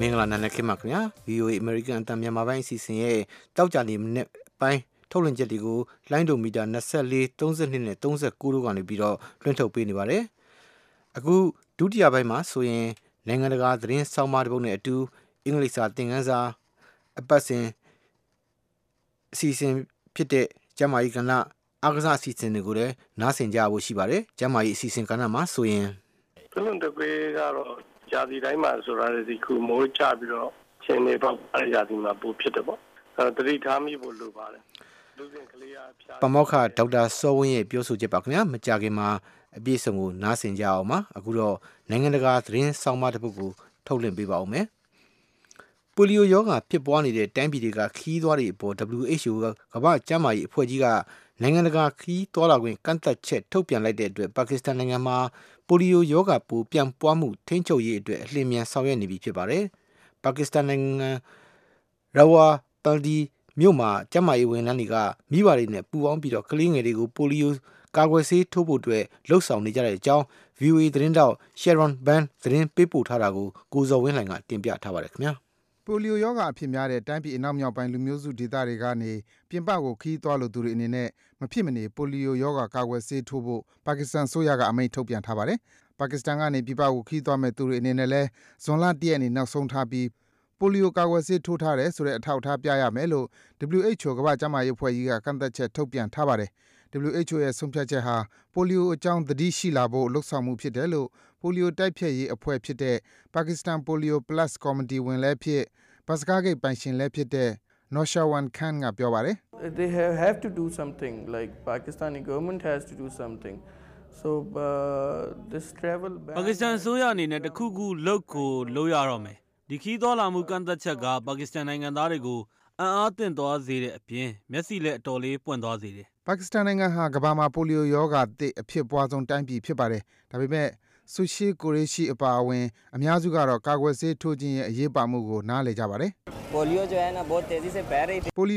မင်္ဂလာနံနက်ခင်းပါခင်ဗျာ VOA American အတံမြန်မာပိုင်းအစီအစဉ်ရဲ့တောက်ကြနေမနေ့ပိုင်းထုတ်လွှင့်ချက်တွေကိုလိုင်းဒိုမီတာ24 32နဲ့39တို့ကနေပြီးတော့လွှင့်ထုတ်ပေးနေပါတယ်အခုဒုတိယပိုင်းမှာဆိုရင်နိုင်ငံတကာသတင်းဆောင်းပါးတစ်ပုဒ်နဲ့အတူအင်္ဂလိပ်စာသင်ခန်းစာအပတ်စဉ်အစီအစဉ်ဖြစ်တဲ့ကျမကြီးကဏ္ဍအားကစားအစီအစဉ်တွေကိုလည်းနားဆင်ကြဖို့ရှိပါတယ်ကျမကြီးအစီအစဉ်ကဏ္ဍမှာဆိုရင်ပြလွန်တကွေးကတော့ ဂျာတိတိုင်းမှာဆိုတာဒီခုမိုးချပြီးတော့ရှင်နေပေါ့အဲဂျာတိမှာပို့ဖြစ်တယ်ပေါ့အဲတတိထားမိဖို့လိုပါတယ်လူစဉ်ကလေးအားဖြားပမောက္ခဒေါက်တာစောဝင်းရဲ့ပြောဆိုချက်ပါခင်ဗျာမကြခင်မှာအပြည့်စုံကိုနားဆင်ကြအောင်ပါအခုတော့နိုင်ငံတကာသတင်းဆောင်မတစ်ပုဒ်ကိုထုတ်လွှင့်ပေးပါဦးမယ်ပိုလီယိုရောဂါဖြစ်ပွားနေတဲ့တိုင်းပြည်တွေကခီးသွားတွေအပေါ် WHO ကကမ္ဘာ့ကျန်းမာရေးအဖွဲ့ကြီးက နိုင်ငံတကာခီးသွားလာခွင့်ကန့်သတ်ချက်ထုတ်ပြန်လိုက်တဲ့အတွက်ပါကစ္စတန်နိုင်ငံမှာပိုလီယိုရောဂါပိုးပြန်ပွားမှုထိန်းချုပ်ရေးအတွက်အလင်းမြန်ဆောင်ရွက်နေပြီဖြစ်ပါတယ်ပါကစ္စတန်နိုင်ငံရဝါပန်ဒီမြို့မှာကျန်းမာရေးဝန်ထမ်းတွေကမိဘတွေနဲ့ပူးပေါင်းပြီးတော့ကလေးငယ်တွေကိုပိုလီယိုကာကွယ်ဆေးထိုးဖို့အတွက်လှုံ့ဆော်နေကြတဲ့အကြောင်း VOA သတင်းတောက် Sharon Ban သတင်းပေးပို့ထားတာကိုကိုဇော်ဝင်းလှိုင်ကတင်ပြထားပါတယ်ခင်ဗျာ ပိုလီယိုရောဂါအဖြစ်များတဲ့ တိုင်းပြည် အနောက်မြောက်ပိုင်း လူမျိုးစုဒေသတွေကနေ ပြင်ပကို ခရီးသွားလိုသူတွေအနေနဲ့ မဖြစ်မနေ ပိုလီယိုရောဂါ ကာကွယ်ဆေးထိုးဖို့ ပါကစ္စတန်အစိုးရက အမိန့်ထုတ်ပြန်ထားပါတယ်။ပါကစ္စတန်ကနေ ပြင်ပကို ခရီးသွားမယ့်သူတွေအနေနဲ့လည်း ဇွန်လ ၁ ရက်နေ့ နောက်ဆုံးထားပြီး ပိုလီယို ကာကွယ်ဆေး ထိုးထားတယ်ဆိုတဲ့ အထောက်အထားပြရမယ်လို့ WHO ကမ္ဘာ့ကျန်းမာရေးအဖွဲ့ကြီးက ကန့်သတ်ချက် ထုတ်ပြန်ထားပါတယ်။ WHO ရဲ့ ဆုံးဖြတ်ချက်ဟာ ပိုလီယိုအကြောင်း သတိရှိလာဖို့ လုပ်ဆောင်မှုဖြစ်တယ်လို့ ပိုလီယိုတိုက်ဖျက်ရေးအဖွဲ့ဖြစ်တဲ့ Pakistan Polio Plus ကော်မတီဝင်လည်းဖြစ်၊ဘတ်စကားဂိတ်ပိုင်ရှင်လည်းဖြစ်တဲ့ Noshirwan Khan က ပြောပါတယ်။ they have, have to do something like pakistani government has to do something so uh, this travel ban ပါကစ္စတန်အစိုးရအနေနဲ့ တခုခုလုပ်ကိုလုပ်ရတော့မယ် ဒီခီးသွားလာမှုကန့်သက်ချက်က ပါကစ္စတန်နိုင်ငံသားတွေကို အံ့အားသင့်သွားစေတဲ့အပြင် မျက်စိလည်း အတော်လေး ပွင့်သွားစေတယ် ပါကစ္စတန်နိုင်ငံဟာ ကမ္ဘာမှာ ပိုလီယိုရောဂါသစ် အဖြစ်ပွားဆုံး တိုင်းပြည်ဖြစ်ပါတယ်။ဒါပေမဲ့ ဆူရှီကိုရီရှိအပါအဝင် အများစုကတော့ ကာကွယ်ဆေးထိုးခြင်းရဲ့အရေးပါမှုကို နားလည်ကြပါတယ်။ပိုလီ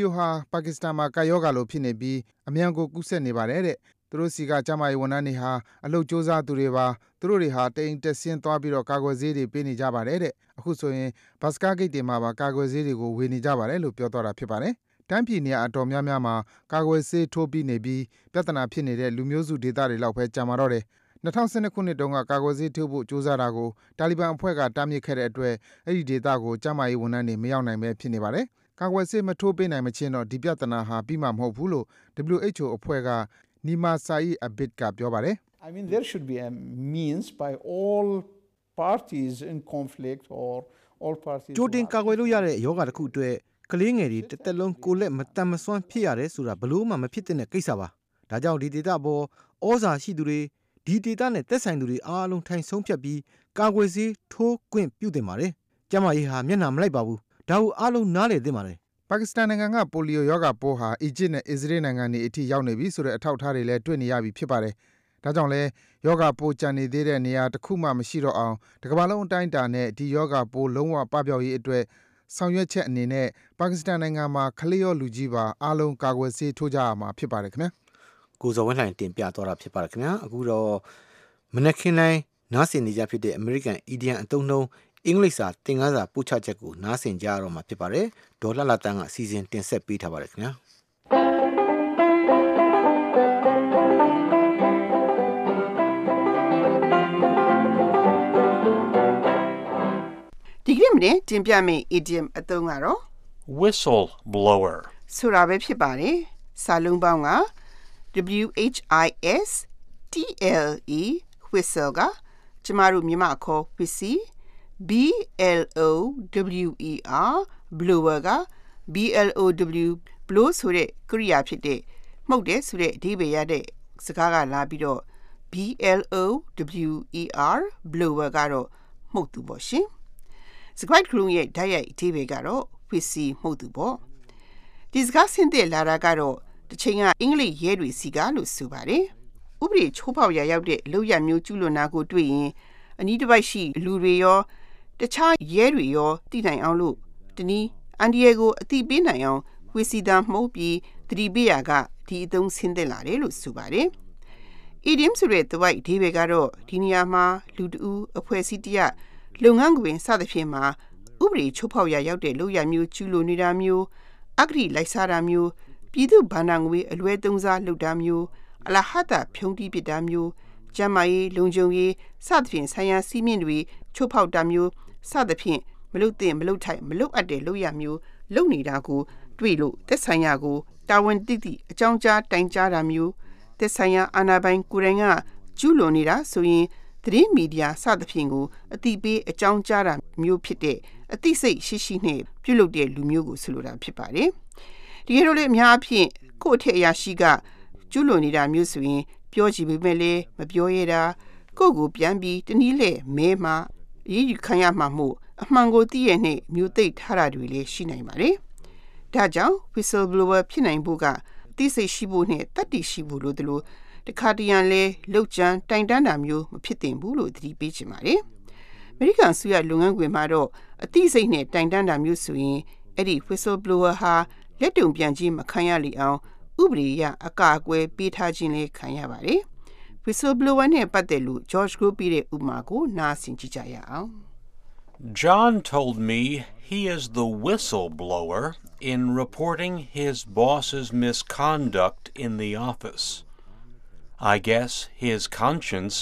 ယိုဟာ ပါကစ္စတန်မှာ ကပ်ရောဂါလိုဖြစ်နေပြီး အမြန်ကို ကူးစက်နေပါတယ်တဲ့။သူတို့ဆီက ကျန်းမာရေးဝန်ထမ်းတွေဟာ အလုပ်ကြိုးစားသူတွေပါ။သူတို့တွေဟာ တအိမ်တက်ဆင်း သွားပြီးတော့ ကာကွယ်ဆေးတွေ ပေးနေကြပါတယ်တဲ့။အခုဆိုရင် ဘတ်စ်ကားဂိတ်တွေမှာပါ ကာကွယ်ဆေးတွေကို ဝေနေကြပါတယ်”လို့ ပြောသွားတာ ဖြစ်ပါတယ်။တိုင်းပြည် နေရာအတော်များများမှာ ကာကွယ်ဆေးထိုးပြီးနေပြီး ပြဿနာဖြစ်နေတဲ့ လူမျိုးစုဒေသတွေလောက်ဘဲ ကျန်ပါတော့တယ်။ 2012ခုနှစ်တုန်းက ကာကွယ်ဆေးထိုးဖို့ ကြိုးစားတာကို တာလီဘန်အဖွဲ့က တားမြစ်ခဲ့တဲ့အတွက် အဲဒီဒေသကို ကျန်းမာရေးဝန်ထမ်းတွေ မရောက်နိုင်ပဲဖြစ်နေပါတယ်။ကာကွယ်ဆေး မထိုးပေးနိုင်မချင်းတော့ ဒီပြဿနာဟာ ပြီးမှာမဟုတ်ဘူးလို့ WHO အဖွဲ့က Nima Saeed Abid က ပြောပါတယ်။ I mean, there should be a means by all parties in conflict or all parties. ကြိုတင် who ကာ are- ကွယ်လို့ရတဲ့ယောဂါတစ်ခုအတွက် ကလေးငယ်တွေတစ်သက်လုံး ကိုယ်လက်မတန်မဆွမ်း ဖြစ်ရတယ်ဆိုတာဘလို့မှ မဖြစ်တဲ့ကိစ္စပါ ဒါကြောင့် ဒီဒေတာပေါ်ဩဇာရှိသူတွေ ဒီဒေတာနဲ့သက်ဆိုင်သူတွေအားလုံးထိုင်ဆုံးဖြတ်ပြီး ကာကွယ်ဆေးထိုးခွင့်ပြုတင်ပါတယ် ကျမကြီးဟာ မျက်နှာမလိုက်ပါဘူး ဒါကို အားလုံးနားလေသင့်ပါတယ် ပါကစ္စတန်နိုင်ငံက ပိုလီယိုရောဂါပိုးဟာ အီဂျစ်နဲ့ အစ္စရေးနိုင်ငံတွေအထိ ရောက်နေပြီဆိုတဲ့ အထောက်အထားတွေလည်း တွေ့နေရပြီ ဖြစ်ပါတယ်။ဒါကြောင့်လဲယောဂါပိုးကျန်နေသေးတဲ့ နေရာတစ်ခုမှမရှိတော့အောင် တကမ္ဘာလုံးအတိုင်းအတာနဲ့ ဒီယောဂါပိုး လုံးဝ ပပျောက်ရေးအတွက် ဆောင်ရွက်ချက်အနေနဲ့ ပါကစ္စတန်နိုင်ငံမှာ ကလေးရော လူကြီးပါ အားလုံး ကာကွယ်ဆေးထိုးကြရမှာ ဖြစ်ပါတယ်ခင်ဗျာ။ ကိုဇော်ဝင်းလှိုင်တင်ပြသွားတာဖြစ်ပါတယ်ခင်ဗျာအခုတော့မနက်ခင်းတိုင်းနားဆင်နေကြဖြစ်တဲ့ American Indian အသုံးနှုန်းအင်္ဂလိပ်စာသင်ခန်းစာပို့ချချက်ကိုနားဆင်ကြရတော့မှာဖြစ်ပါတယ်ဒေါ်လာလာတန်းကအစီအစဉ်တင်ဆက်ပေးထားပါတယ်ခင်ဗျာဒီကနေ့မနေ့တင်ပြမယ့် idiom အသုံးကတော့ whistle blower, ဆိုတာပဲဖြစ်ပါတယ်စာလုံးပေါင်းက W H I S T L E whistle ကကျမတို့မြန်မာအခေါ် whistle B L O W E R blower က B L O W blow ဆိုတဲ့ကရိယာဖြစ်တဲ့မှုတ်တဲ့ဆိုတဲ့အဓိပ္ပာယ်ရတဲ့စကားကလာပြီးတော့ B L O W E R blower ကတော့မှုတ်သူပေါ့ရှင်စကွိုက်ကလုံးရဲ့ဓာတ်ရိုက်အဓိပ္ပာယ်ကတော့ whistle မှုတ်သူပေါ့ဒီစကားဆင်းသက်လာတာကတော့ တစ်ချိန်ကအင်္ဂလိပ်ရဲတွေစီကလို့ဆိုပါတယ်ဥပဒေချိုးဖောက်ရာရောက်တဲ့လောက်ရမျိုးကျူးလွန်တာကိုတွေ့ရင်အနီးတစ်ပိုက်ရှိလူတွေရောတခြားရဲတွေရောသိနိုင်အောင်လို့တနည်းအန်ဒီယေကိုအတိပေးနိုင်အောင်ဝီစီတန်မှုတ်ပြီးသတိပေးရာကဒီအသုံးဆင်းသက်လာတယ်လို့ဆိုပါတယ် idiom ဆိုတဲ့သဝိုက်အဓိပ္ပာယ်ကတော့ဒီနေရာမှာလူတဦးအဖွဲ့အစည်းတစ်ရပ်လုပ်ငန်းခွင်စသဖြင့်မှာဥပဒေချိုးဖောက်ရာရောက်တဲ့လုပ်ရမျိုးကျူးလွန်နေတာမျိုးအဂတိလိုက်စားတာမျိုး ပြည်သူဗန္ဒငွေအလွဲသုံးစားလုပ်တာမျိုးအလဟတဖြုံးတီးပစ်တာမျိုးကျမ်းမာရေးလုံခြုံရေးစသဖြင့်ဆိုင်ရာစီးမြင့်တွေချိုးဖောက်တာမျိုးစသဖြင့်မလုတ်သင့်မလုတ်ထိုက်မလုတ်အပ်တဲ့လုပ်ရမျိုးလုပ်နေတာကိုတွေ့လို့သက်ဆိုင်ရာကိုတာဝန်တိတိအကြောင်းကြားတိုင်ကြားတာမျိုးသက်ဆိုင်ရာအာဏာပိုင်ကိုယ်တိုင်ကကျူးလွန်နေတာဆိုရင်သတင်းမီဒီယာစသဖြင့်ကိုအတိပေးအကြောင်းကြားတာမျိုးဖြစ်တဲ့အသိစိတ်ရှိရှိနဲ့ပြုလုပ်တဲ့လူမျိုးကိုဆိုလိုတာဖြစ်ပါတယ်။ ဒီလိုလေအများအဖြစ်ကိုယ့်အထက်အရာရှိကကျူးလွန်နေတာမျိုးဆိုရင် ပြောကြည့်ပေမဲ့လည်းမပြောရတာကိုယ့်ကိုပြန်ပြီးတနည်းလေမဲမှာရေးယူခံရမှာမို့အမှန်ကိုသိရတဲ့မျိုးသိထားတာတွေလည်းရှိနိုင်ပါတယ်။ဒါကြောင့် whistleblower ဖြစ်နိုင်ဖို့ကသိစိတ်ရှိဖို့နဲ့တတ်သိရှိဖို့လိုသလိုတခါတရံလဲလောက်ကျန်တိုင်တန်းတာမျိုးမဖြစ်သင့်ဘူးလို့သတိပေးချင်ပါတယ်။အမေရိကန်ဆူရလုပ်ငန်းခွင်မှာတော့အသိစိတ်နဲ့တိုင်တန်းတာမျိုးဆိုရင်အဲ့ဒီ whistleblower ဟာ လက်တုံပြန်ခြင်းမခံရလေအောင်ဥပဒေအရအကာအကွယ်ပေးထားခြင်းလည်းခံရပါတယ်။ whistleblower နဲ့ပတ်သက်လို့ George Group ပြတဲ့ဥပမာကိုနားဆင်ကြည့်ကြရအောင်။ John told me he is the whistleblower in reporting his boss's misconduct in the office. I guess his conscience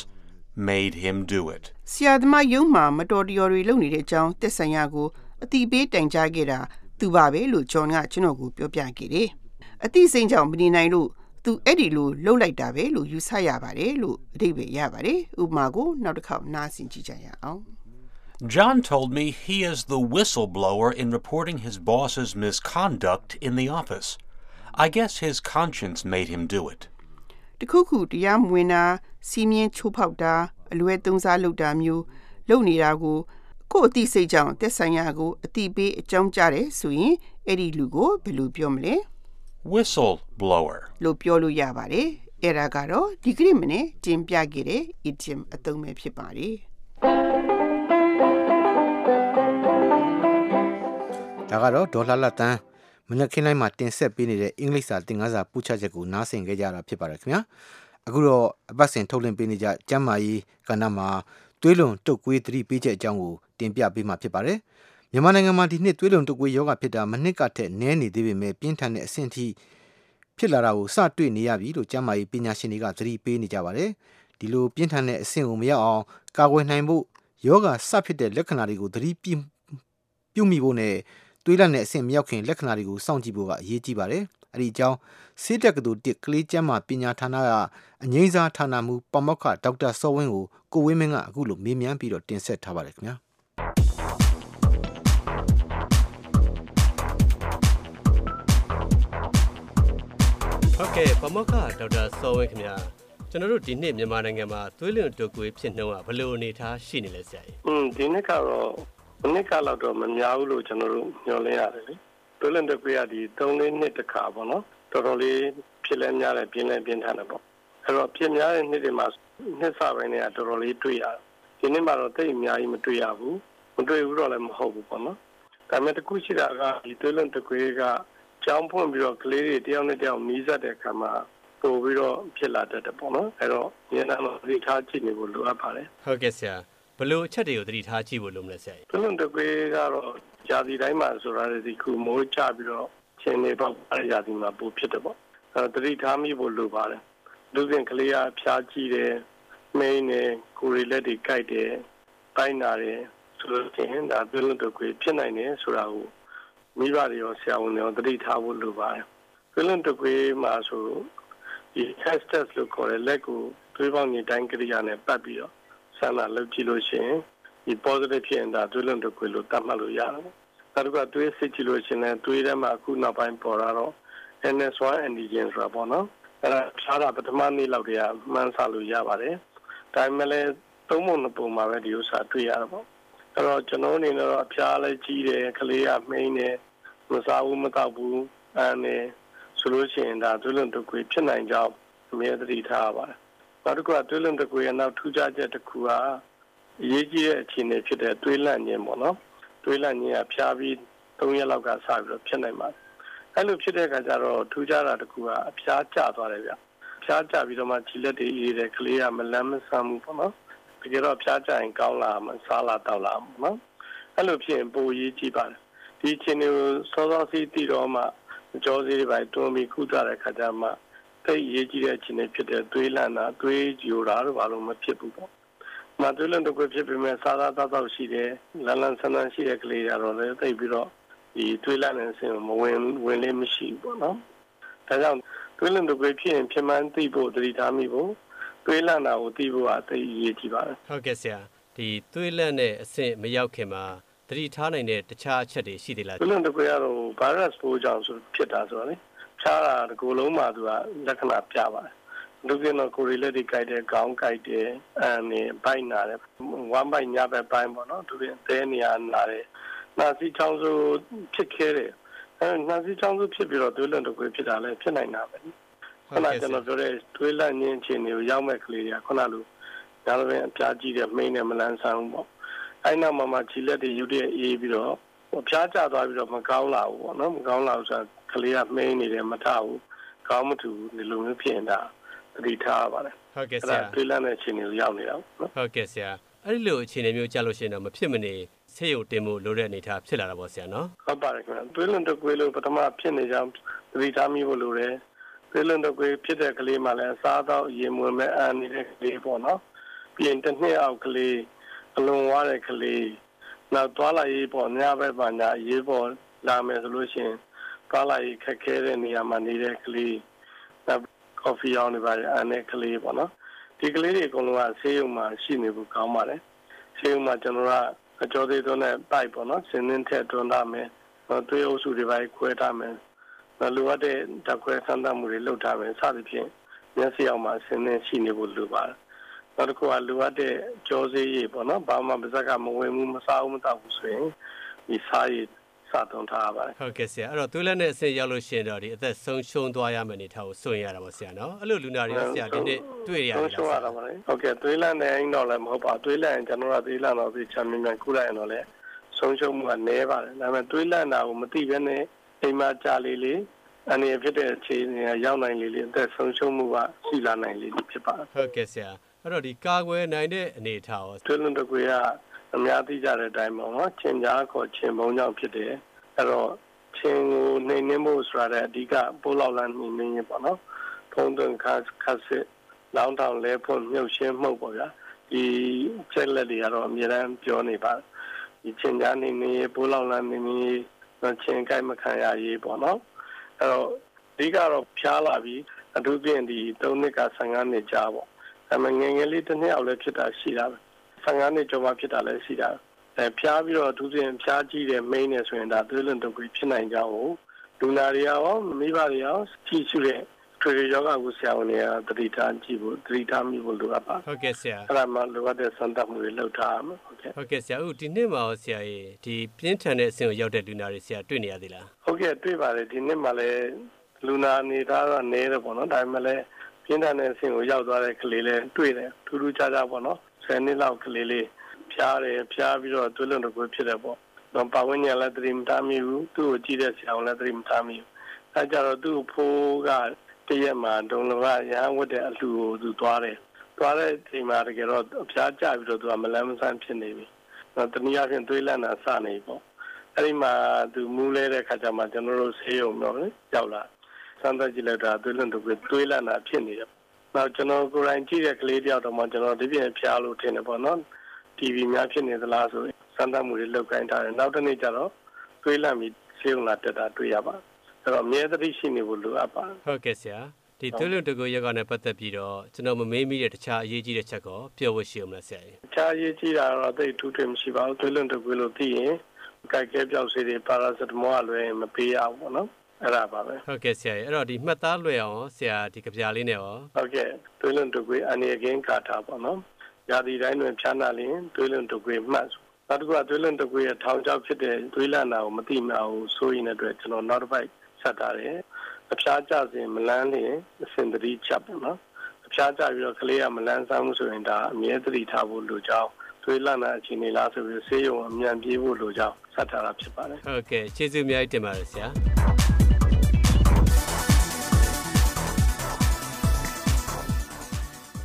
made him do it. ဆရာသမားယုံမှာမတော်တရော်တွေလုပ်နေတဲ့အကြောင်းတက်ဆိုင်ရာကိုအတိပေးတိုင်ကြားခဲ့တာ သူပါပဲလို့ဂျွန်ကကျွန်တော်ကိုပြောပြခဲ့တယ်။အတိစိမ့်ကြောင့်မနေနိုင်လို့သူအဲ့ဒီလိုလှုပ်လိုက်တာပဲလို့ယူဆရပါတယ်လို့အဓိပ္ပာယ်ရပါတယ်။ဥပမာကိုနောက်တစ်ခေါက်နားဆင်ကြည့်ကြရအောင်။ John told me he is the whistleblower in reporting his boss's misconduct in the office. I guess his conscience made him do it. တခုခုတရားမဝင်တာစီးမြင်ချိုးဖောက်တာအလွဲသုံးစားလုပ်တာမျိုးလုပ်နေတာကို ကိုယ့်အသိစိတ်ကြောင့်တက်ဆိုင်ရာကိုအတိပေးအကြောင်းကြားတယ်ဆိုရင်အဲ့ဒီလူကိုဘယ်လိုပြောမလဲ whistleblower လို့ပြောလို့ရပါတယ်အဲ့ဒါကတော့ဒီကနေ့မနေ့တင်ပြခဲ့တဲ့ idiom အသုံးပဲဖြစ်ပါတယ်ဒါကတော့ဒေါ်လာလတန်းမနက်ခင်းတိုင်းမှာတင်ဆက်ပေးနေတဲ့အင်္ဂလိပ်စာသင်ခန်းစာပို့ချချက်ကိုနားဆင်ခဲ့ကြတာဖြစ်ပါတယ်ခင်ဗျာအခုတော့အပတ်စဉ်ထုတ်လွှင့်ပေးနေကြကျမ်းမာရေးကဏ္ဍမှာသွေးလွန်တုပ်ကွေးသတိပေးချက်အကြောင်းကို တင်ပြပေးမှာဖြစ်ပါတယ်မြန်မာနိုင်ငံမှာဒီနှစ်သွေးလွန်တုပ်ကွေးယောဂဖြစ်တာမနှစ်ကထက်နည်းနေသေးပေမဲ့ပြင်းထန်တဲ့အဆင့်ထိဖြစ်လာတာကိုစတွေ့နေရပြီလို့ကျမ်းမာရေးပညာရှင်တွေကသတိပေးနေကြပါတယ်ဒီလိုပြင်းထန်တဲ့အဆင့်ကိုမရောက်အောင်ကာကွယ်နိုင်ဖို့ယောဂစဖြစ်တဲ့လက္ခဏာတွေကိုသတိပြုမိဖို့နဲ့သွေးလန့်တဲ့အဆင့်မရောက်ခင်လက္ခဏာတွေကိုစောင့်ကြည့်ဖို့ကအရေးကြီးပါတယ်။အဲဒီအကြောင်းဆေးတက်ကတူတစ်ကလေးကျမ်းမာပညာဌာနကအငိမ့်စားဌာနမှူးပမောက္ခဒေါက်တာစောဝင်းကိုကိုဝင်းမင်းကအခုလိုမေးမြန်းပြီးတော့တင်ဆက်ထားပါတယ်ခင်ဗျာ။ ဟုတ်ကဲ့ပမောက္ခဒေါက်တာစောဝင်းခင်ဗျာကျွန်တော်တို့ဒီနှစ်မြန်မာနိုင်ငံမှာသွေးလွန်တုပ်ကွေးဖြစ်နှုန်းကဘယ်လိုအနေအထားရှိနေလဲဆရာကြီး။อืมဒီနှစ်ကတော့မနစ်ကလောက်တော့မများဘူးလို့ကျွန်တော်တို့ညွှန်လင်းရတယ်လေဒွေလန်တကွေးကဒီ3လေးနှစ်တခါပေါ့နော်တော်တော်လေးဖြစ်လဲများတယ်ပြင်းလဲပြင်းထန်တယ်ပေါ့အဲ့တော့ဖြစ်များတဲ့နှစ်တွေမှာနှစ်စပိုင်းတွေကတော်တော်လေးတွေ့ရတယ်ဒီနှစ်မှာတော့တိတ်အများကြီးမတွေ့ရဘူးမတွေ့ဘူးတော့လည်းမဟုတ်ဘူးပေါ့နော်ဒါပေမဲ့တခုရှိတာကဒီဒွေလန်တကွေးက ကြောင်းဖွင့်ပြီးတော့ကလေးတွေတယောက်နဲ့တယောက်နီးစပ်တဲ့အခါမှာပို့ပြီးတော့ဖြစ်လာတတ်တယ်ပေါ့နော်အဲ့တော့ဉာဏ်နဲ့သိထားကြည့်နေဖို့လိုအပ်ပါတယ်ဟုတ်ကဲ့ဆရာဘလို့အချက်တွေကိုသတိထားကြည့်ဖို့လိုမလဲဆရာကြီး။ဘလုံးတကွေးကတော့ဂျာစီတိုင်းမှာဆိုတာလေဒီခုမိုးချပြီးတော့ချင်းနေပေါက်အားဂျာစီမှာပိုဖြစ်တယ်ပေါ့။အဲသတိထားမိဖို့လိုပါတယ်။လူစဉ်ကလေးကဖျားကြည့်တယ်။မိန်းနဲ့ကိုရီလက်တွေကြိုက်တယ်။တိုင်းနာတယ်ဆိုလို့ရှိရင်ဒါဘလုံးတကွေးဖြစ်နိုင်တယ်ဆိုတာကို မိဘတွေရောဆရာဝန်တွေရောသတိထားဖို့လိုပါတယ်။ဘလုံးတကွေးမှာဆိုဒီ test test လို့ခေါ်တဲ့လက်ကိုသွေးပေါင်းညတိုင်းကိရိယာနဲ့ပတ်ပြီးတော့ဆန္ဒလုပ်ကြည့်လို့ရှိရင်ဒီ positive ဖြစ်ရင်ဒါသွေးလွန်တုပ်ကွေးလို့သတ်မှတ်လို့ရတယ်။နောက်တစ်ခုကသွေးစစ်ကြည့်လို့ရှိရင်သွေးထဲမှာအခုနောက်ပိုင်းပေါ်လာတော့ NS1 antigen ဆိုတာပေါ့နော်။အဲဒါဖြားတာပထမနေ့လောက်တည်းကမှန်းဆလို့ရပါတယ်။ဒါပေမဲ့လည်းသုံးပုံနှစ်ပုံမှာပဲဒီဥစ္စာတွေ့ရတာပေါ့။ အဲ့တော့ကျွန်တော်အနေနဲ့တော့အဖျားလည်းကြီးတယ်ကလေးကမိန်းတယ်မစားဘူးမတောက်ဘူးအဲနဲ့ဆိုလို့ရှိရင်ဒါသွေးလွန်တုပ်ကွေးဖြစ်နိုင်ကြောင်းအမြဲတမ်းထားရပါတယ်နောက်တစ်ခုကသွေးလွန်တကွေရဲ့နောက်ထူးခြားချက်တစ်ခုကအရေးကြီးတဲ့အခြေအနေဖြစ်တဲ့သွေးလန့်ခြင်းပေါ့နော်သွေးလန့်ခြင်းကဖျားပြီး၃ရက်လောက်ကစပြီးတော့ဖြစ်နိုင်ပါတယ်အဲ့လိုဖြစ်တဲ့အခါကျတော့ထူးခြားတာတစ်ခုကအဖျားကျသွားတယ်ဗျဖျားကျပြီးတော့မှခြေလက်တွေအေးတယ်ကလေးကမလန်းမဆန်းဘူးပေါ့နော် တကယ်တော့ဖျားကျရင်ကောင်းလာမှစားလာတော့လာပေါ့နော်အဲ့လိုဖြစ်ရင်ပိုရေးကြည့်ပါတယ်ဒီအခြေအနေကိုစောစောစီးတည်တော့မှကြောစည်းတွေပိုင်းတွန်းပြီးခုကြတဲ့ခါကျမှတိတ်ရေးကြည့်တဲ့အခြေအနေဖြစ်တဲ့သွေးလန့်တာသွေးကြိုတာတော့ဘာလို့မဖြစ်ဘူးပေါ့မသွေးလန့်တော့ဖြစ်ပေမဲ့စားသားတောက်တောက်ရှိတယ်လန်းလန်းဆန်းဆန်းရှိတဲ့ကလေးရတော့လည်းတိတ်ပြီးတော့ဒီသွေးလန့်တဲ့အဆင့်မဝင်ဝင်လေးမရှိဘူးပေါ့နော်ဒါကြောင့်သွေးလန့်တော့ဖြစ်ရင်ဖြစ်မှန်းသိဖို့တတိထားမိဖို့ သွေးလန့်တာကိုသိဖို့အသိအရေးကြီးပါတယ်ဟုတ်ကဲ့ဆရာဒီသွေးလန့်တဲ့အဆင့်မရောက်ခင်မှာသတိထားနိုင်တဲ့တခြားအချက်တွေရှိသေးလားသွေးလန့်တော့ကတော့ virus ပိုးကြောင့်ဆိုဖြစ်တာဆိုတော့လေဖြားတာဒီကိုယ်လုံးမှာသူကလက္ခဏာပြပါတယ်လူကင်းတော့ကိုရီလက်တွေကြိုက်တယ်ခေါင်းကြိုက်တယ်အန်နေဘိုက်နာတယ်ဝမ်းဘိုက်ညဘက်ပိုင်းပေါ့နော်သူပြင်သဲနေရနာတယ်နာစီချောင်းဆိုဖြစ်ခဲတယ်အဲနာစီချောင်းဆိုဖြစ်ပြီးတော့သွေးလန့်တော့ဖြစ်တာလည်းဖြစ်နိုင်တာပဲ ခုနကကျွန်တော်ပြောတဲ့သွေးလန့်ခြင်းအခြေအနေကိုရောက်မဲ့ကလေးတွေကခုနလိုဒါလည်းပဲအပြားကြီးတဲ့မိန်းနဲ့မလန်းဆန်းဘူးပေါ့အဲ့နောက်မှာမှခြေလက်တွေယူတဲ့အေးပြီးတော့ဖျားကျသွားပြီးတော့မကောင်းလာဘူးပေါ့နော်မကောင်းလာဘူးဆိုတော့ကလေးကမှိန်းနေတယ်မထဘူးကောင်းမထူဒီလိုမျိုးဖြစ်နေတာတတိထားပါတယ်ဟုတ်ကဲ့ဆအဲ့ရာဒါတွေးလန့်တဲ့အခြေအနေကိုရောက်နေတာပေါ့နော်ဟုတ်ကဲ့ဆရာအဲ့ဒီလိုအခြေအနေမျိုးကြာလို့ရှိရင်တော့မဖြစ်မနေဆေးရုံတင်ဖို့လိုတဲ့အနေအထားဖြစ်လာတာပေါ့ဆရာနော်ဟုတ်ပါတယ်ခင်ဗျာတွေးလွန်တကွေးလို့ပထမဖြစ်နေကြသတိထားမိဖို့လိုတယ် တွေးလွန်တကွေးဖြစ်တဲ့ကလေးမှလည်းအစားတော့ရေမွေမဲ့အန်နေတဲ့ကလေးပေါ့နော်ပြီးရင်တစ်နှစ်အောက်ကလေးအလွန်ဝါတဲ့ကလေးနောက်သွားလာရေးပေါ့ညဘက်ပါညာရေးပေါ့လာမယ်ဆိုလို့ရှိရင်သွားလာရေးခက်ခဲတဲ့နေရာမှာနေတဲ့ကလေးနောက်ကော်ဖီအောင်နေပါလေအန်တဲ့ကလေးပေါ့နော်ဒီကလေးတွေအကုန်လုံးကဆေးရုံမှာရှိနေဖို့ကောင်းပါတယ်ဆေးရုံမှာကျွန်တော်ကအကျော်သေးသွန်းတဲ့ပိုက်ပေါ့နော်စင်းနှင်းထက်တွန်းထားမယ်သွေးအုပ်စုတွေပိုင်းခွဲထားမယ် လိုအပ်တဲ့ဓာတ်ခွဲစမ်းသပ်မှုတွေလုပ်ထားမယ်စသဖြင့်မျက်စိအောင်မှာစင်းနှင်းရှိနေဖို့လိုပါတယ်နောက်တစ်ခုကလိုအပ်တဲ့ကြောစေးရည်ပေါ့နော်ဘာမှပါဇက်ကမဝင်ဘူးမစားဘူးမတောက်ဘူးဆိုရင်ဒီစားရည်စသုံးထားပါတယ်ဟုတ်ကဲ့ဆရာအဲ့တော့သွေးလက်နဲ့အဆင့်ရောက်လို့ရှိရင်တော့ဒီအသက်ဆုံးရှုံးသွားရမယ့်အနေအထားကိုစွန့်ရတာပေါ့ဆရာနော်အဲ့လိုလူနာတွေရောဆရာဒီနေ့တွေ့ရရဆုံးတာရှုံးရတာပါလေဟုတ်ကဲ့သွေးလန့်နေရင်တော့လည်းမဟုတ်ပါသွေးလန့်ရင်ကျွန်တော်ကသွေးလန့်တော့ဒီချမ်းမြန်မြန်ကုလိုက်ရင်တော့လေဆုံးရှုံးမှုကနည်းပါတယ်ဒါပေမဲ့သွေးလန့်တာကိုမသိဘဲနဲ့ အိမ်မှာကြာလေးလေးအနေဖြစ်တဲ့အခြေအနေရောက်နိုင်လေလေအသက်ဆုံးရှုံးမှုကရှိလာနိုင်လေဖြစ်ပါတယ်ဟုတ်ကဲ့ဆရာအဲ့တော့ဒီကာကွယ်နိုင်တဲ့အနေအထားရောသွေးလွန်တကွေကအများသိကြတဲ့အတိုင်းပေါ့နော်ချင်းကြားခေါ်ချင်းဘုံကြောင့်ဖြစ်တယ်အဲ့တော့ချင်းကိုနှိမ်နှင်းဖို့ဆိုတာတဲ့အဓိကပိုးလောက်လန်းနှိမ်နှင်းရင်ပေါ့နော်ဖုံးသွင်းခါခတ်စစ်လောင်းတောင်လဲဖွင့်မြုပ်ရှင်းမှုပေါ့ဗျာဒီချက်လက်တွေကတော့အများအားပြောနေပါတယ်ဒီချင်းကြားနှိမ်နှင်းရေးပိုးလောက်လန်းနှိမ်နှင်းရေး ချင်းကြိုက်မခံရရေးပေါ့နော်အဲ့တော့အဓိကတော့ဖျားလာပြီးအထူးဖြင့်ဒီ3နှစ်က15နှစ်ကြာပေါ့ဒါပေမဲ့ငယ်ငယ်လေးတစ်နှစ်အောင်လည်းဖြစ်တာရှိတာပဲ15နှစ်ကျော်မှဖြစ်တာလည်းရှိတာအဲဖျားပြီးတော့အထူးဖြင့်ဖျားကြည့်တဲ့မိန်းနေဆိုရင်ဒါသွေးလွန်တုပ်ကြီးဖြစ်နိုင်ကြအောင်လူနာတွေရောမိဘတွေရောကြည့်ရှုတဲ့ ထွေထွေယောဂကိုဆရာဝန်တွေကတတိထားကြည့်ဖို့တတိထားမိဖို့လိုအပ်ပါဟုတ်ကဲ့ဆရာအဲ့ဒါမှလိုအပ်တဲ့စံတတ်မှုတွေလုပ်ထားရမယ်ဟုတ်ကဲ့ဟုတ်ကဲ့ဆရာဦးဒီနေ့မှာရောဆရာရေဒီပြင်းထန်တဲ့အဆင့်ကိုရောက်တဲ့လူနာတွေဆရာတွေ့နေရသေးလားဟုတ်ကဲ့တွေ့ပါတယ်ဒီနေ့မှလည်းလူနာအနေထားတော့နေတယ်ပေါ့နော်ဒါပေမဲ့လည်းပြင်းထန်တဲ့အဆင့်ကိုရောက်သွားတဲ့ကလေးလည်းတွေ့တယ်ထူးထူးခြားခြားပေါ့နော်10နှစ်လောက်ကလေးလေးဖျားတယ်ဖျားပြီးတော့သွေးလွန်တကွေးဖြစ်တယ်ပေါ့တော့ပါဝင်ညာလည်းသတိမထားမိဘူးသူ့ကိုကြည့်တဲ့ဆရာကလည်းသတိမထားမိဘူးအဲကြတော့သူ့ဖိုးက တရက်မှာဒုံလကရဟန်းဝတ်တဲ့အလှကိုသူသွားတယ်သွားတဲ့အချိန်မှာတကယ်တော့ဖျားကြပြီးတော့သူကမလန်းမဆန်းဖြစ်နေပြီတော့တနည်းအားဖြင့်သွေးလန့်တာစနေပြီပေါ့အဲ့ဒီမှာသူမူးလဲတဲ့ခါကျမှကျွန်တော်တို့ဆေးရုံတော့လေရောက်လာစမ်းသပ်ကြည့်လိုက်တာသွေးလွန်တကွေးသွေးလန့်တာဖြစ်နေတယ်နောက်ကျွန်တော်ကိုယ်တိုင်ကြည့်တဲ့ကလေးတယောက်တော့မှကျွန်တော်ဒီပြင်ဖျားလို့ထင်တယ်ပေါ့နော် TV များဖြစ်နေသလားဆိုရင်စမ်းသပ်မှုတွေလုပ်ခိုင်းထားတယ်နောက်တစ်နေ့ကျတော့တွေးလန့်ပြီးဆေးရုံလာတက်တာတွေ့ရပါ အဲ့တော့အမြဲတမ်းရှိနေဖို့လိုအပ်ပါဟုတ်ကဲ့ဆရာဒီသွေးလွန်တကူရက်ကနေပတ်သက်ပြီးတော့ကျွန်တော်မမေးမိတဲ့တခြားအရေးကြီးတဲ့ချက်ကောပြောဖို့ရှိအောင်လားဆရာကြီးအခြားရေးကြီးတာတော့သိထူးထွေမရှိပါဘူးတွေးလွန့်တကွေးလို့သိရင်ကြိုက်ကဲပြောက်စေးတွေပါရာစတမောအလွယ်မပေးရဘူးပေါ့နော်အဲ့ဒါပါပဲဟုတ်ကဲ့ဆရာကြီးအဲ့တော့ဒီမှတ်သားလွယ်အောင်ဆရာဒီကြပြလေးနဲ့ရောဟုတ်ကဲ့တွေးလွန့်တကွေးအနေအကင်းကာတာပေါ့နော်ရာသီတိုင်းတွင်ဖြားနာလရင်တွေးလွန့်တကွေးမှတ်နောက်တစ်ခုကတွေးလွန့်တကွေးရဲ့ထောင်ချောက်ဖြစ်တဲ့တွေးလန့်တာကိုမသိမှအောင်ဆိုရင်တဲ့အတွက်ကျွန်တော်နောက်တစ်ပိုက် ဆက်ထားတယ်အဖျားကြစဉ်မလန်းလျင်အစင်တတိချက်ပေါ့နော်အဖျားကြပြီးတော့ကလေးကမလန်းဆန်းမှုဆိုရင်ဒါအမြဲတတိထားဖို့လိုကြောင်းသွေးလန့်တာအခြေအနေလားဆိုပြီးဆေးရုံအမြန်ပြေးဖို့လိုကြောင်းဆက်ထားတာဖြစ်ပါတယ်ဟုတ်ကဲ့ကျေးဇူးအများကြီးတင်ပါတယ်ဆရာ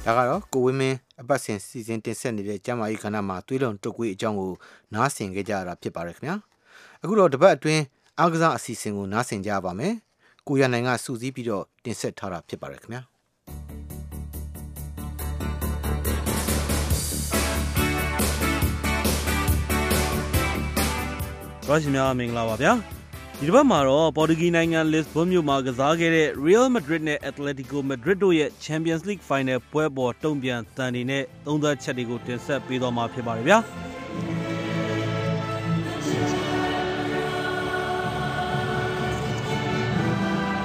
ဒါကတော့ကိုဝင်းမင်းအပတ်စဉ်စီစဉ်တင်ဆက်နေတဲ့ကျမ်းမာရေးခန္ဓာမှာသွေးလွန်တုပ်ကွေးအကြောင်းကိုနားဆင်ကြကြရတာဖြစ်ပါတယ်ခင်ဗျာအခုတော့တပတ်အတွင်း အားကစားအစီအစဉ်ကိုနားဆင်ကြပါမယ်ကိုရနိုင်ကစူးစီးပြီးတော့တင်ဆက်ထားတာဖြစ်ပါတယ်ခင်ဗျာရရှိများမင်္ဂလာပါဗျာဒီတစ်ပတ်မှာတော့ပေါ်တူဂီနိုင်ငံလစ်ဘွန်မြို့မှာကစားခဲ့တဲ့ Real Madrid နဲ့ Atletico Madrid တို့ရဲ့ Champions League Final ပွဲပေါ်တုံ့ပြန်တန်တွေနဲ့သုံးသက်ချက်တွေကိုတင်ဆက်ပေးသွားမှာဖြစ်ပါတယ်ဗျာ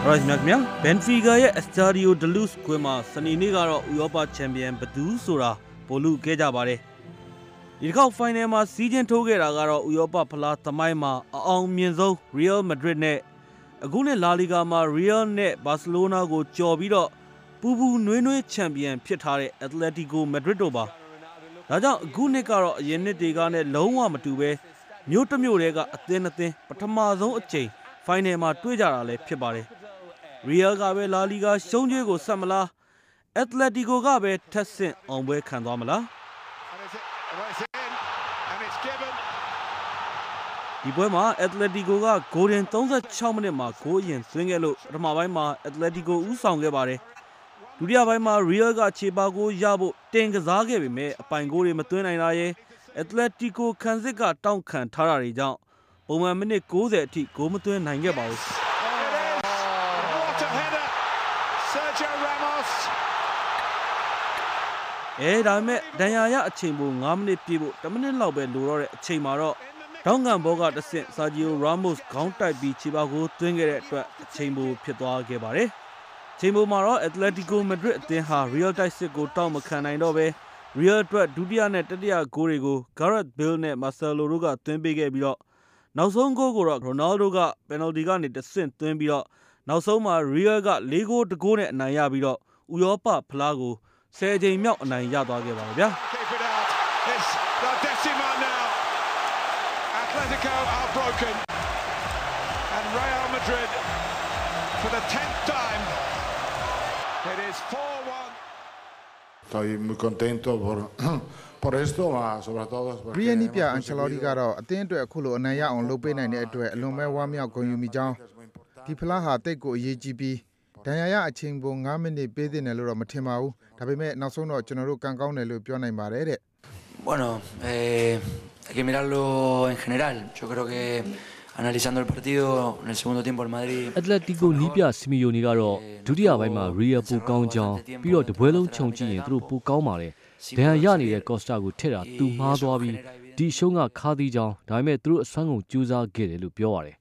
ရိုက်မြတ်မြဘန်ဖီဂါရဲ့ Estadio de Luz ကွင်းမှာစနေနေ့ကတော့ဥရောပချန်ပီယံဘသူဆိုတာပိုလူခဲ့ကြပါတယ်ဒီတစ်ခေါက် final မှာစီးချင်းထိုးခဲ့တာကတော့ဥရောပဖလားသမိုင်းမှာအအောင်မြင်ဆုံး Real Madrid နဲ့အခုနှစ် La Liga မှာ Real နဲ့ Barcelona ကိုကြော်ပြီးတော့ပူပူနွေးနွေးချန်ပီယံဖြစ်ထားတဲ့ Atletico Madrid တို့ပါဒါကြောင့်အခုနှစ်ကတော့အရင်နှစ်တွေကနဲ့လုံးဝမတူပဲမြို့တစ်မြို့တည်းကအသင်းအသင်းပထမဆုံးအကြိမ် final မှာတွေ့ကြတာလည်းဖြစ်ပါတယ် Real ကပဲ La Liga ရှုံးကျွေးကိုဆက်မလား Atletico ကပဲထက်ဆင့်အောင်ပွဲခံသွားမလားဒီပွဲမှာ Atletico ကဂိုးရင်36မိနစ်မှာဂိုးအရင်သွင်းခဲ့လို့ပထမပိုင်းမှာ Atletico ဦးဆောင်ခဲ့ပါတယ်ဒုတိယပိုင်းမှာ Real ကခြေပါကိုရဖို့တင်ကစားခဲ့ပေမဲ့အပိုင်ဂိုးတွေမသွင်းနိုင်တာရဲ့ Atletico ခံစစ်ကတောင့်ခံထားတာတွေကြောင့်ပုံမှန်မိနစ်90အထိဂိုးမသွင်းနိုင်ခဲ့ပါဘူး အဲဒါပေမဲ့ဒဏ်ရာရအချိန်ပို9မိနစ်ပြည့်ဖို့10မိနစ်လောက်ပဲလိုတော့တဲ့အချိန်မှာတော့တောင်းကန်ဘောကတဆင့်ဆာဂျီယိုရာမို့စ်ခေါင်းတိုက်ပြီးခြေပါကိုသွင်းခဲ့တဲ့အတွက်အချိန်ပိုဖြစ်သွားခဲ့ပါတယ်။ချိန်ပိုမှာတော့ Atletico Madrid အသင်းဟာ Real တိုက်စစ်ကိုတောက်မခံနိုင်တော့ပဲ Real အတွက်ဒုတိယနဲ့တတိယဂိုးတွေကို Gareth Bale နဲ့ Marcelo တို့ကသွင်းပေးခဲ့ပြီးတော့နောက်ဆုံးဂိုးကိုတော့ Ronaldo က penalty ကနေတဆင့်သွင်းပြီးတော့နောက်ဆုံးမှာ Real က၄ဂိုးတဂိုးနဲ့အနိုင်ရပြီးတော့ဥရောပဖလားကို 10ချိန်မြောက်အနိုင်ရသွားခဲ့ပါဗျာ Atletico are broken and Real Madrid for the 10th time it is 4-1 Estoy muy contento por por esto, ma soprattutto porque Real နီးပြအန်ချလော်တီကတော့အသင်းအတွက်အခုလိုအနိုင်ရအောင်လုပ်ပေးနိုင်တဲ့အတွက်အလွန်ပဲဝမ်းမြောက်ဂုဏ်ယူမိကြောင်းဒီဖလားဟာတိတ်ကိုအရေးကြီးပြီး ဒဏ်ရာရအချိန်ပုံ9မိနစ် ပေးသင့်တယ်လို့တော့ မထင်ပါဘူး ဒါပေမဲ့ နောက်ဆုံးတော့ ကျွန်တော်တို့ ကံကောင်းတယ်လို့ ပြောနိုင်ပါတယ်တဲ့ Bueno, eh, hay que mirarlo en general. Yo creo que analizando el partido en el segundo tiempo el Madrid Atletico နီးပြစီမီယိုနီကတော့ ဒုတိယပိုင်းမှာ Real ပိုကောင်းကြောင်း ပြီးတော့ တပွဲလုံးခြုံကြည့်ရင် သူတို့ ပိုကောင်းပါတယ်။ဒဏ်ရာရနေတဲ့ Costa ကိုထည့်တာ သူမှားသွားပြီး ဒီရှုံးက ခါးသီးကြောင်း ဒါပေမဲ့ သူတို့ အစွမ်းကုန် ကြိုးစားခဲ့တယ်လို့ ပြောရတယ်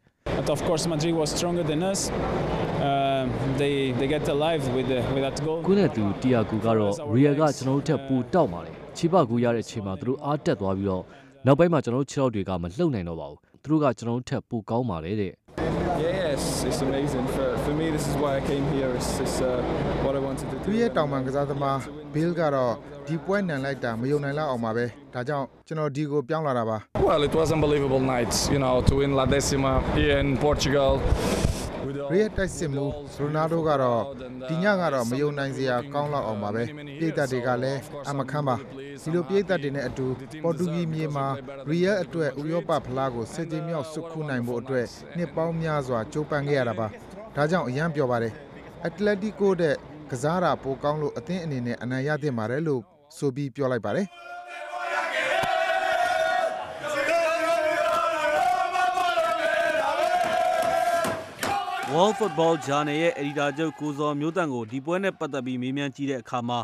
they they get alive with the, with that goal. ကိုနဲ့သူတီယာကူကတော့ Real ကကျွန်တော်တို့ထက်ပိုတောက်ပါတယ်။ခြေပကူရတဲ့အချိန်မှာသူတို့အားတက်သွားပြီးတော့နောက်ပိုင်းမှာကျွန်တော်တို့ခြေထောက်တွေကမလှုပ်နိုင်တော့ပါဘူး။သူတို့ကကျွန်တော်တို့ထက်ပိုကောင်းပါတယ်တဲ့ Yes, it's amazing. For, for me, this is why I came here. It's, it's uh, what I wanted to do. သူရဲ့တောင်ပန်ကစားသမား Bill ကတော့ဒီပွဲနံလိုက်တာမယုံနိုင်လောက်အောင်ပါပဲ။ဒါကြောင့်ကျွန်တော်ဒီကိုပြောင်းလာတာပါ Well, it was unbelievable night, you know, to win La Decima here in Portugal. ရီယက်တိုက်စစ်မှုရိုနာဒိုကတော့ဒီညကတော့မယုံနိုင်စရာကောင်းလောက်အောင်ပါပဲပြည်သက်တွေကလည်းအမခမ်းပါဒီလိုပြည်သက်တွေနဲ့အတူပေါ်တူဂီမြေမှာရီယက်အတွက်ဥရောပဖလားကိုစစ်ကြည်မြောက်စုခုနိုင်ဖို့အတွက်နှစ်ပေါင်းများစွာကြိုးပမ်းခဲ့ရတာပါဒါကြောင့်အရန်ပြောပါတယ်အက်တလက်တီကိုတဲ့ကစားတာပိုကောင်းလို့အသင်းအနေနဲ့အနိုင်ရသင့်ပါတယ်လို့ဆိုပြီးပြောလိုက်ပါတယ် World Football Journal ရဲ့ အယ်ဒီတာချုပ်ကိုဇော်မျိုးတန့်ကိုဒီပွဲနဲ့ပတ်သက်ပြီးမေးမြန်းကြည့်တဲ့အခါမှာ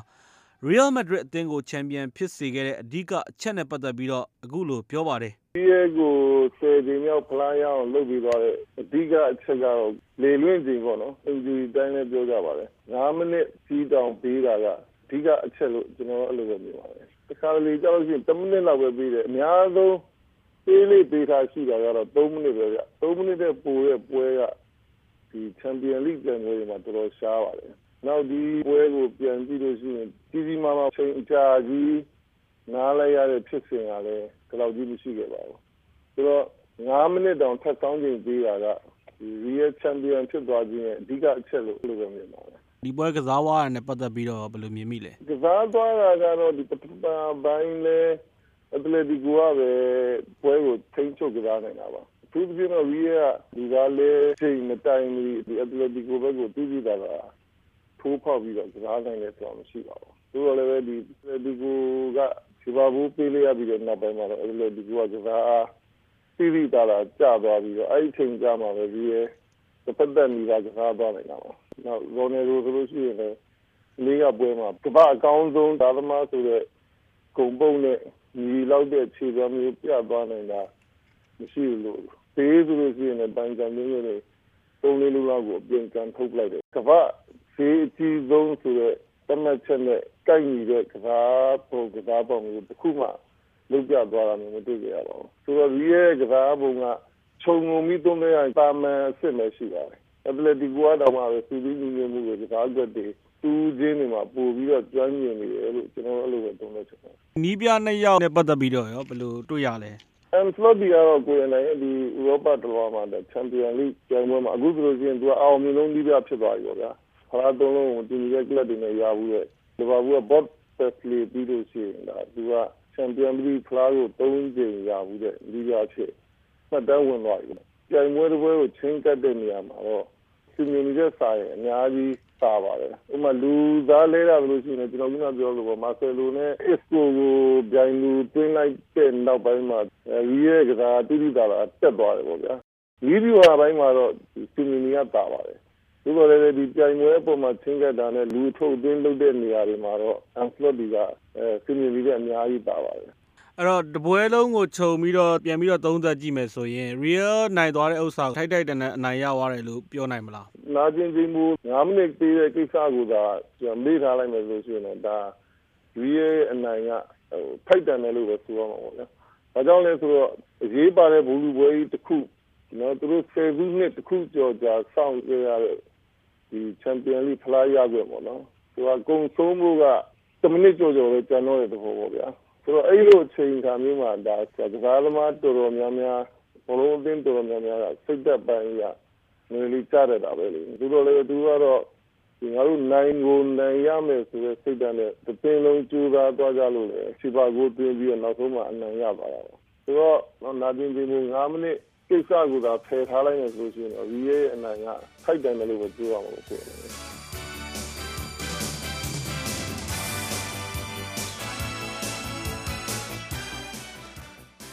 Real Madrid အသင်းကိုချန်ပီယံဖြစ်စေခဲ့တဲ့အဓိကအချက်နဲ့ပတ်သက်ပြီးတော့အခုလိုပြောပါတယ်ဒီရဲ့ကိုဆယ်ဒီမြောက်ဖလားရအောင်လုပ်ပြီးသွားတဲ့အဓိကအချက်ကတော့လေလွင့်ချိန်ပေါ့နော်အင်ဂျူရီတိုင်းလည်းပြောကြပါတယ်9မိနစ်ကြီးတောင်ပေးတာကအဓိကအချက်လို့ကျွန်တော်အဲ့လိုပဲမြင်ပါတယ်တခါလေကြောက်လို့ရှိရင်10မိနစ်လောက်ပဲပေးတယ်အများဆုံးပေးလေးပေးထားရှိတာကတော့3မိနစ်ပဲဗျ3မိနစ်တဲ့ပိုတဲ့ပွဲက ဒီချန်ပီယံလိပြန်ပွဲမှာတော်တော်ရှားပါတယ်နောက်ဒီပွဲကိုပြန်ကြည့်လို့ရှိရင်ကြီးကြီးမားမားချိန်အကြာကြီးနားလိုက်ရတဲ့ဖြစ်စဉ်ကလည်းဒီလောက်ကြီးမရှိခဲ့ပါဘူးဆိုတော့9မိနစ်တောင်ထပ်ကောင်းချိန်ပေးတာကဒီ Real Champion ဖြစ်သွားခြင်းရဲ့အဓိကအချက်လို့လို့ပဲမြင်ပါတယ်ဒီပွဲကစားသွားတာနဲ့ပတ်သက်ပြီးတော့ဘယ်လိုမြင်မိလဲကစားသွားတာကတော့ဒီပထမပိုင်းလဲအတလက်တီကိုကပဲပွဲကိုထိန်းချုပ်ကစားနေတာပါ သူပြင်းတော့ဝီးရဒီကလေးချိန်မတိုင်ဘူးဒီအတလက်တီကိုဘက်ကိုတူးကြည့်တာကထိုးဖောက်ပြီးတော့ကစားနိုင်တယ်ဆိုတာမရှိပါဘူးသူကလည်းပဲဒီဒီကိုကစီဘာဘူးပေးလိုက်ရပြီးတော့နောက်ပိုင်းမှာတော့အတလက်တီကိုကကစားတိတိတာတာကြာသွားပြီးတော့အဲ့ဒီချိန်ကြာမှာပဲဝီးရတစ်ဖက်သက်နေတာကစားသွားနေတာပါနောက်ရိုနယ်ဒိုဆိုလို့ရှိရင်လည်းလေးကပွဲမှာကမ္ဘာအကောင်းဆုံးဒါသမားဆိုတဲ့ဂုံပုံနဲ့ညီလောက်တဲ့ခြေစွမ်းမျိုးပြသွားနိုင်တာမရှိဘူးလို့ သေဆိုလို့ရှိရင်လည်းတိုင်ကံမျိုးတွေပုံလေးလူလောက်ကိုအပြင်ကန်ထုတ်လိုက်တယ်ကမ္ဘာဈေးအကြီးဆုံးဆိုတဲ့တမတ်ချက်နဲ့ကိုက်ညီတဲ့ကစားပုံကစားပုံမျိုးတစ်ခုမှလုပ်ပြသွားတာမျိုးမတွေ့ကြရပါဘူးဆိုတော့ဒီရဲ့ကစားပုံကခြုံငုံပြီးသုံးတဲ့တာမန်အစ်စ်ပဲရှိပါတယ်အတလက်တီကိုကတော့မှပဲစီးပြီးညီညွတ်မှုကိုကစားကွက်တွေတူးချင်းတွေမှာပို့ပြီးတော့ကျွမ်းကျင်နေတယ်လို့ကျွန်တော်အဲ့လိုပဲသုံးလို့ချင်တယ်။နီးပြနှစ်ယောက်နဲ့ပတ်သက်ပြီးတော့ရောဘယ်လိုတွေ့ရလဲ။ M slot ဒီကတော့ကိုယ်တိုင်ဒီဥရောပတလွှာမှာချန်ပီယံလိပြိုင်ပွဲမှာအခုဆိုလို့ရှိရင်သူကအောင်မြင်ဆုံးနီးပြဖြစ်သွားပြီပေါ့ဗျာ။ဖလားသုံးလုံးကိုတင်နေတဲ့ကလပ်တွေနဲ့ရဘူးတဲ့။ဒီဘာဘူးက bot Presley ပြီးလို့ရှိရင်ဒါသူကချန်ပီယံလိဖလားကို၃ကြိမ်ရဘူးတဲ့နီးပြဖြစ်မှတ်တမ်းဝင်သွားပြီ။ပြိုင်ပွဲတစ်ပွဲကိုချင်းကတ်တဲ့နေရာမှာတော့စီမီနေတဲ့စာရင်အများကြီး စာပါတယ်ဥပမာလူသားလဲတာလို့ရှိရင်ကျွန်တော်ကပြောလို့ပေါ့မာဆယ်လိုနဲ့အစ်ကိုကိုဗျိုင်လူတွင်းလိုက်တဲ့နောက်ပိုင်းမှာရီးရဲ့ကစားတိတိတာတာတက်သွားတယ်ပေါ့ဗျာလီးဗျူဟာပိုင်းမှာတော့စီမီနီကတာပါတယ်ဒီလိုလည်းဒီပြိုင်ပွဲအပေါ်မှာချင်းကတာနဲ့လူထုတ်သွင်းလုပ်တဲ့နေရာတွေမှာတော့အန်ဖလော့ဒီကအဲစီမီနီကအများကြီးတာပါတယ် အဲ့တော့တပွဲလုံးကိုခြုံပြီးတော့ပြန်ပြီးတော့သုံးသပ်ကြည့်မယ်ဆိုရင် Real နိုင်သွားတဲ့ဥစ္စာထိုက်ထိုက်တန်တန်အနိုင်ရသွားတယ်လို့ပြောနိုင်မလားနာကျင်ခြင်းမူ9မိနစ်ပေးတဲ့ကိစ္စကိုသာကျွန်တော်မေ့ထားလိုက်မယ်လို့ဆိုရင်ဒါ Real အနိုင်ကဟိုထိုက်တန်တယ်လို့ပဲဆိုရမှာပေါ့ဗျာ။ဒါကြောင့်လဲဆိုတော့အရေးပါတဲ့ဘူလူပွဲကြီးတစ်ခုနော်သူတို့10ခုနှစ်တစ်ခုကြော်ကြာစောင့်ကြရတဲ့ဒီချန်ပီယံလိဖလားရခွင့်ပေါ့နော်။သူကဂုံဆုံးမှုက10မိနစ်ကြော်ကြော်ပဲကျန်တော့တဲ့သဘောပေါ့ဗျာ။ ဆိုတော့အဲ့လိုချိန်ခါမျိုးမှာဒါကစားသမားတော်တော်များများဘလုံးအသင်းတော်တော်များများကစိတ်သက်ပိုင်းရနေလေးကြရတာပဲလေသူတို့လည်းသူကတော့ဒီငါတို့နိုင်ကိုနိုင်ရမယ်ဆိုတဲ့စိတ်ဓာတ်နဲ့တစ်ပင်လုံးကြိုးစားသွားကြလို့လေစီပါကိုတွင်းပြီးတော့နောက်ဆုံးမှအနိုင်ရပါတာပေါ့ဆိုတော့နာကျင်ခြင်းကို9မိနစ်ကိစ္စကိုသာဖယ်ထားလိုက်မယ်ဆိုလို့ရှိရင်တော့ VA ရဲ့အနိုင်ကထိုက်တယ်လို့ပဲပြောရမှာပေါ့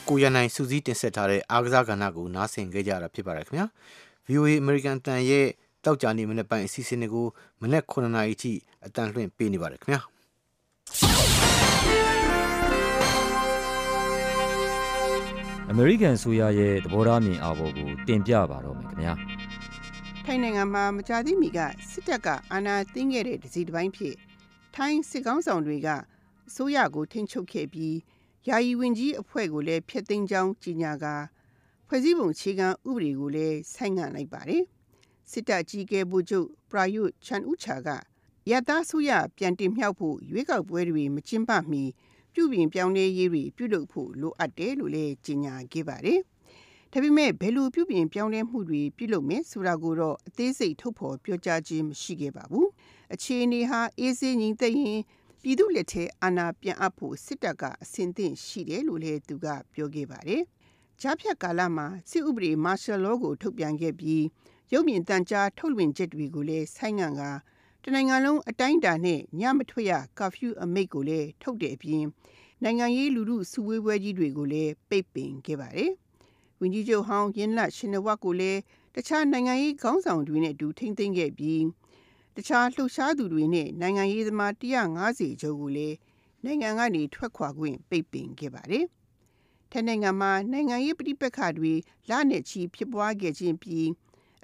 ကိုရနိုင်စူးစီးတင်ဆက်ထားတဲ့အားကစားကဏ္ဍကိုနားဆင်ကြကြတာဖြစ်ပါတယ်ခင်ဗျာ VOA American တန်ရဲ့တောက်ကြနေမနေ့ပိုင်းအစီအစဉ်တွေကိုမနေ့9နာရီထိအတန်လွှင့်ပေးနေပါတယ်ခင်ဗျာအမေရိကန်ဆိုရရဲ့သဘောထားမြင်အာဘော်ကိုတင်ပြပါတော့မယ်ခင်ဗျာထိုင်းနိုင်ငံမှာမကြာသေးမီကစစ်တပ်ကအာဏာသိမ်းခဲ့တဲ့ဒစီတစ်ပိုင်းဖြစ်ထိုင်းစစ်ကောင်းဆောင်တွေကအစိုးရကိုထိန်းချုပ်ခဲ့ပြီး ယာယီဝင်ကြီးအဖွဲ့ကိုလည်းဖျက်သိမ်းကြောင်းကြေညာကာဖွဲ့စည်းပုံအခြေခံဥပဒေကိုလည်းဆိုင်းငံ့လိုက်ပါတယ်။စစ်တပ်ကြီးကဲဗိုလ်ချုပ်ပရာယုတ်ချန်ဦးချာကရတာဆူရပြန်တင်မြှောက်ဖို့ရွေးကောက်ပွဲတွေမကျင်းပမီပြုပြင်ပြောင်းလဲရေးတွေပြုလုပ်ဖို့လိုအပ်တယ်လို့လည်းကြေညာခဲ့ပါတယ်။ဒါပေမဲ့ဘယ်လိုပြုပြင်ပြောင်းလဲမှုတွေပြုလုပ်မယ်ဆိုတာကိုတော့အသေးစိတ်ထုတ်ဖော်ပြောကြားခြင်းမရှိခဲ့ပါဘူး။အခြေအနေဟာအေးစေးငြိမ်သက်ရင် ပြည်သူလက်ထဲအာဏာပြန်အပ်ဖို့စစ်တပ်ကအဆင်သင့်ရှိတယ်လို့လည်းသူကပြောခဲ့ပါတယ်။ကြားဖြတ်ကာလမှာစစ်ဥပဒေ martial law ကိုထုတ်ပြန်ခဲ့ပြီးရုပ်မြင်သံကြားထုတ်လွှင့်ချက်တွေကိုလည်းဆိုင်းငံ့ကတနိုင်ငံလုံးအတိုင်းအတာနဲ့ညမထွက်ရကာဖျူးအမိတ်ကိုလည်းထုတ်တဲ့အပြင်နိုင်ငံရေးလူထုစုဝေးပွဲကြီးတွေကိုလည်းပိတ်ပင်ခဲ့ပါတယ်။ဝန်ကြီးချုပ်ဟောင်းယင်းလရှင်နဝတ်ကိုလည်းတခြားနိုင်ငံရေးခေါင်းဆောင်တွေနဲ့အတူထိမ့်သိမ်းခဲ့ပြီး တခြားလှုပ်ရှားသူတွေနဲ့နိုင်ငံရေးသမား150ကျော်ကိုလည်းနိုင်ငံကနေထွက်ခွာခွင့်ပိတ်ပင်ခဲ့ပါတယ်။ထိုင်းနိုင်ငံမှာနိုင်ငံရေးပဋိပက္ခတွေလနဲ့ချီဖြစ်ပွားခဲ့ခြင်းပြီး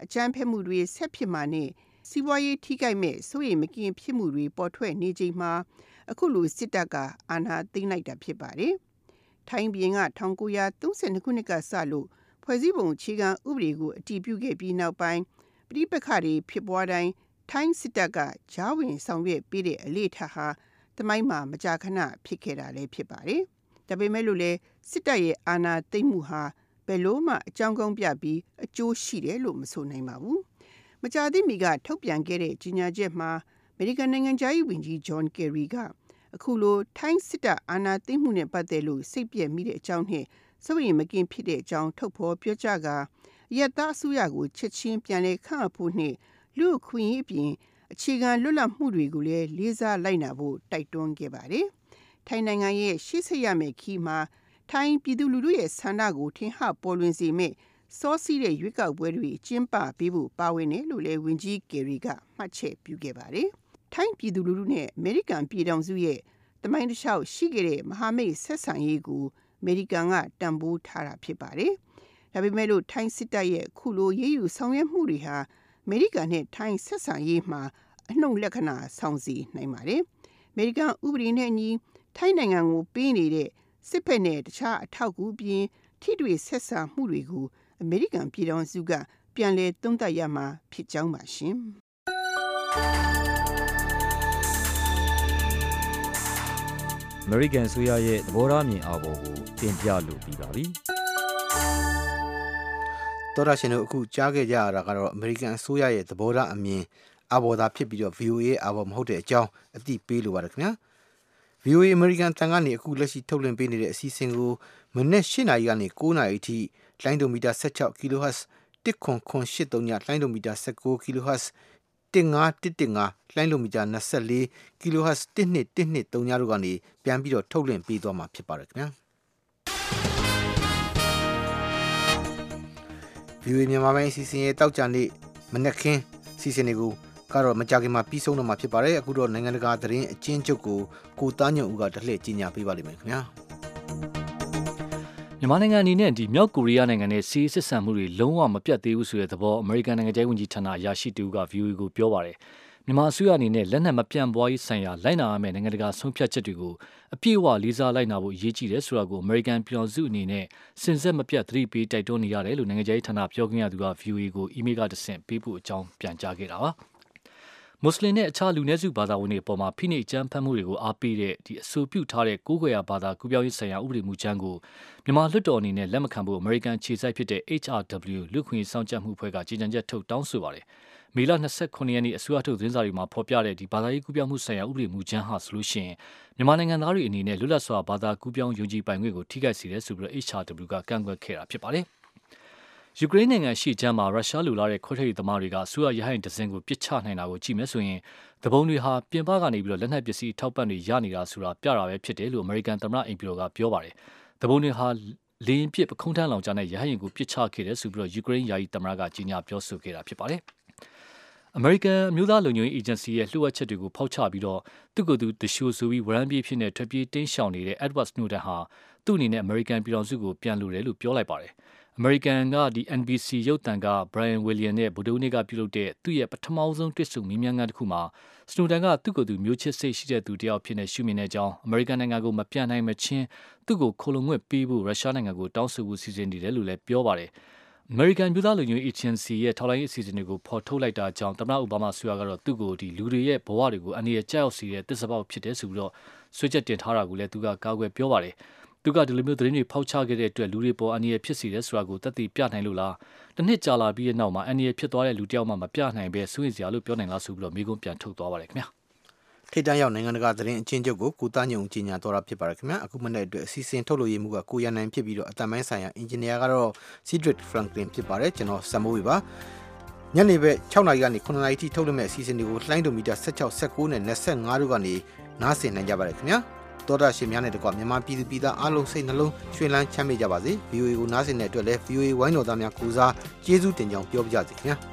အကြမ်းဖက်မှုတွေဆက်ဖြစ်မှာနဲ့စီးပွားရေးထိခိုက်မဲ့စိုးရိမ်မကင်းဖြစ်မှုတွေပေါ်ထွက်နေချိန်မှာအခုလိုစစ်တပ်ကအာဏာသိမ်းလိုက်တာဖြစ်ပါတယ်။ထိုင်းပြည်က1932ခုနှစ်ကစလို့ဖွဲ့စည်းပုံအခြေခံဥပဒေကိုအတည်ပြုခဲ့ပြီးနောက်ပိုင်းပဋိပက္ခတွေဖြစ်ပွားတိုင်း ထိုင်းစစ်တပ်ကဂျားဝင်ဆောင်ရွက်ပေးတဲ့အလေးထားဟာတမိုင်းမှာမကြာခဏဖြစ်ခဲ့တာလည်းဖြစ်ပါတယ်။ဒါပေမဲ့လို့လေစစ်တပ်ရဲ့အာဏာသိမ်းမှုဟာဘယ်လို့မှအကြောင်းကောင်းပြပြီးအကျိုးရှိတယ်လို့မဆိုနိုင်ပါဘူး။မကြာသေးမီကထုတ်ပြန်ခဲ့တဲ့ကြီးညာချက်မှာအမေရိကန်နိုင်ငံသားရေးဝန်ကြီး John Kerry ကအခုလိုထိုင်းစစ်တပ်အာဏာသိမ်းမှုနဲ့ပတ်သက်လို့စိတ်ပြည့်မိတဲ့အကြောင်းနဲ့စိုးရိမ်မကင်းဖြစ်တဲ့အကြောင်းထုတ်ဖော်ပြောကြားကာရက်သားအစိုးရကိုချက်ချင်းပြန်လည်ခန့်အပ်ဖို့နှင့် လူ့ခွင့်ရေးအပြင်အခြေခံလွတ်လပ်မှုတွေကိုလည်းလေးစားလိုက်နာဖို့တိုက်တွန်းခဲ့ပါတယ်။ထိုင်းနိုင်ငံရဲ့ရှေ့ဆက်ရမယ့်ခီးမှာထိုင်းပြည်သူလူထုရဲ့ဆန္ဒကိုထင်ဟပေါ်လွင်စေမယ့်စောစီးတဲ့ရွေးကောက်ပွဲတွေကျင်းပပေးဖို့ပါဝင်တယ်လို့လည်းဝန်ကြီးကယ်ရီကမှတ်ချက်ပြုခဲ့ပါတယ်။ထိုင်းပြည်သူလူထုနဲ့အမေရိကန်ပြည်ထောင်စုရဲ့တမိုင်းတစ်လျှောက်ရှိခဲ့တဲ့မဟာမိတ်ဆက်ဆံရေးကိုအမေရိကန်ကတန်ဖိုးထားတာဖြစ်ပါတယ်။ဒါပေမဲ့လို့ထိုင်းစစ်တပ်ရဲ့ခုလိုရေးယူဆောင်ရွက်မှုတွေဟာအ မေရိကန်နဲ့ထိုင်းဆက်ဆံရေးမှာအနှုတ်လက္ခဏာဆောင်စီနိုင်ပါတယ်။အမေရိကန်ဥပဒေနဲ့ညီထိုင်းနိုင်ငံကိုပေးနေတဲ့စစ်ဖက်နဲ့တခြားအထောက်အကူပြင်ထိတွေ့ဆက်ဆံမှုတွေကိုအမေရိကန်ပြည်ထောင်စုကပြန်လည်သုံးသပ်ရမှာဖြစ်ကြောင်းပါရှင်။ American ဆိုရရဲ့သဘောထားမြင်အားပေါ်ကိုတင်ပြလို့ပြီးပါပြီ။ တော်ရရှင်တို့အခုကြားခဲ့ကြရတာကတော့ American အစိုးရရဲ့သဘောထားအမြင်အဘော်သာဖြစ်ပြီးတော့ VOA အဘော်မဟုတ်တဲ့အကြောင်းအသိပေးလိုပါတယ်ခင်ဗျာ။ VOA American တန်ကနေအခုလက်ရှိထုတ်လွှင့်ပေးနေတဲ့အစီအစဉ်ကိုမနေ့၈နာရီကနေ9နာရီအထိလိုင်းဒိုမီတာ16 kHz 1.83ညလိုင်းဒိုမီတာ19 kHz 15115လိုင်းလိုမီတာ24 kHz 1212 3ညတို့ကနေပြန်ပြီးတော့ထုတ်လွှင့်ပေးသွားမှာဖြစ်ပါတယ်ခင်ဗျာ VOA မြန်မာပိုင်းအစီအစဉ်ရဲ့တောက်ကြနေ့မနက်ခင်းစီစဉ်တွေကိုကတော့မကြခင်မှာပြီးဆုံးတော့မှာဖြစ်ပါတယ်အခုတော့နိုင်ငံတကာသတင်းအချင်းချုပ်ကိုကိုသားညွန့်ဦးကတလှည့်ကြီးညာပေးပါလိမ့်မယ်ခင်ဗျာမြန်မာနိုင်ငံအနေနဲ့ဒီမြောက်ကိုရီးယားနိုင်ငံနဲ့စီးစစ်ဆန်မှုတွေလုံးဝမပြတ်သေးဘူးဆိုတဲ့သဘောအမေရိကန်နိုင်ငံသားဝန်ကြီးဌာနအရာရှိတူက VOA ကိုပြောပါတယ် မြန်မာအစိုးရအနေနဲ့လက်နက်မပြန့်ပွားရေးဆိုင်ရာလိုက်နာရမယ့်နိုင်ငံတကာဆုံးဖြတ်ချက်တွေကိုအပြည့်အဝလေးစားလိုက်နာဖို့အရေးကြီးတယ်ဆိုတာကိုအမေရိကန်ပြည်ထောင်စုအနေနဲ့စင်ဆက်မပြတ်သတိပေးတိုက်တွန်းနေရတယ်လို့နိုင်ငံခြားရေးဌာနပြောခွင့်ရသူက VOA ကိုအီးမေးလ်ကတဆင့်ပေးပို့အကြောင်းပြန်ကြားခဲ့တာပါမွတ်စလင်နဲ့အခြားလူနည်းစုဘာသာဝင်တွေအပေါ်မှာဖိနှိပ်ကြမ်းဖက်မှုတွေကိုအားပေးတဲ့ဒီအဆိုပြုထားတဲ့ကိုးကွယ်ရာဘာသာကူးပြောင်းရေးဆိုင်ရာဥပဒေမူကြမ်းကိုမြန်မာလွှတ်တော်အနေနဲ့လက်မခံဖို့အမေရိကန်ခြေစိုက်ဖြစ်တဲ့ HRW လူခွင့်စောင့်ကြပ်မှုဖွဲ့ကကြေညာချက်ထုတ်တောင်းဆိုပါတယ်။ မေလ29ရက်နေ့အစိုးရထုတ်သတင်းစာတွေမှာဖော်ပြတဲ့ဒီဘာသာရေးကူးပြောင်းမှုဆိုင်ရာဥပဒေမူကြမ်းဟာဆိုလို့ရှိရင်မြန်မာနိုင်ငံသားတွေအနေနဲ့လွတ်လပ်စွာဘာသာကူးပြောင်းယုံကြည်ပိုင်ခွင့်ကိုထိခိုက်စေတယ်ဆိုပြီး HRW ကကန့်ကွက်ခဲ့တာဖြစ်ပါတယ်။ယူကရိန်းနိုင်ငံရှိချမ်းမှာရုရှားလူလာတဲ့ခွဲထွက်ရေးသမားတွေကဆူရရဟိုင်ဒဇင်ကိုပစ်ချနိုင်တာကိုကြည့်မယ်ဆိုရင်တပုံတွေဟာပြင်ပကနေပြီးတော့လက်နက်ပစ္စည်းထောက်ပံ့တွေရနေတာဆိုတာပြတာပဲဖြစ်တယ်လို့အမေရိကန်သမ္မတအိမ်ဖြူတော်ကပြောပါတယ်။တပုံတွေဟာလေရင်ပစ်ပခုံးထမ်းလောင်ကြတဲ့ရဟိုင်ကိုပစ်ချခဲ့တယ်ဆိုပြီးတော့ယူကရိန်းယာယီသမ္မတကကြီးညာပြောဆိုခဲ့တာဖြစ်ပါတယ်။ အမေရိကန်အမျိုးသားလုံခြုံရေးအေဂျင်စီရဲ့လှုပ်ဝက်ချက်တွေကိုဖောက်ချပြီးတော့သူ့ကိုယ်သူတရှိုးဆိုပြီးဝရမ်းပြေးဖြစ်နေထွက်ပြေးတင်းရှောင်နေတဲ့ Edward Snowden ဟာသူ့အနေနဲ့အမေရိကန်ပြည်ထောင်စုကိုပြန်လိုတယ်လို့ပြောလိုက်ပါတယ်။အမေရိကန်ကဒီ NBC ရုပ်သံက Brian William နဲ့ဗိုလ်ချုပ်နေကပြုလုပ်တဲ့သူ့ရဲ့ပထမဆုံးတွေ့ဆုံမေးမြန်းခန်းတစ်ခုမှာစနိုဒန်ကသူ့ကိုယ်သူမျိုးချစ်စိတ်ရှိတဲ့သူတယောက်ဖြစ်နေရှုမြင်တဲ့အကြောင်းအမေရိကန်နိုင်ငံကိုမပြတ်နိုင်မချင်းသူ့ကိုခိုလုံငွေ့ပေးဖို့ရုရှားနိုင်ငံကိုတောင်းဆိုဖို့စီစဉ်နေတယ်လို့လည်းပြောပါတယ်။ American ပြည်သားလူမျိုး agency ရဲ့ထောက်လိုင်းအစီအစဉ်တွေကိုဖော်ထုတ်လိုက်တာကြောင့်သမ္မတအိုဘားမားဆွေကတော့သူ့ကိုဒီလူတွေရဲ့ဘဝတွေကိုအန္တရာယ်ကြောက်စေတဲ့သစ္စာပေါက်ဖြစ်တယ်ဆိုပြီးတော့ဆွေးချက်တင်ထားတာကိုလည်းသူကကာကွယ်ပြောပါတယ်။သူကဒီလိုမျိုးသတင်းတွေဖောက်ချခဲ့တဲ့အတွက်လူတွေပေါ်အန္တရာယ်ဖြစ်စေတယ်ဆိုတာကိုသက်သေပြနိုင်လို့လားတနစ်ကြာလာပြီးတဲ့နောက်မှာအန္တရာယ်ဖြစ်သွားတဲ့လူတယောက်မှမပြနိုင်ပဲစိုးရိမ်စရာလို့ပြောနိုင်လားဆိုပြီးတော့မိကုံးပြန်ထုတ်သွားပါတယ်ခင်ဗျာ ထိတ်တန့်ရောက်နိုင်ငံတကာသတင်းအချင်းချုပ်ကိုကိုသားညုံကြီးညာတော်တာဖြစ်ပါတယ်ခင်ဗျာအခုမနေ့အတွက်အစီအစဉ်ထုတ်လို့ရမှုကကိုရန်နိုင်ဖြစ်ပြီးတော့အတမိုင်းဆိုင်ရာအင်ဂျင်နီယာကတော့ Cedric Franklin ဖြစ်ပါတယ်ကျွန်တော်စမိုးဝေပါညနေဘက်6နာရီကနေ9နာရီထိထုတ်လွှင့်မဲ့အစီအစဉ်တွေကိုလှိုင်းဒိုမီတာ16 19နဲ့25တို့ကနေနားဆင်နိုင်ကြပါတယ်ခင်ဗျာတောတာရှင်များနဲ့တကွမြန်မာပြည်သူပြည်သားအားလုံးစိတ်နှလုံးရွှင်လန်းချမ်းမြေ့ကြပါစေ VOA ကိုနားဆင်တဲ့အတွက်လည်း VOA ဝိုင်းတော်သားများကိုစားကျေးဇူးတင်ကြောင်းပြောပြကြစီခင်ဗျာ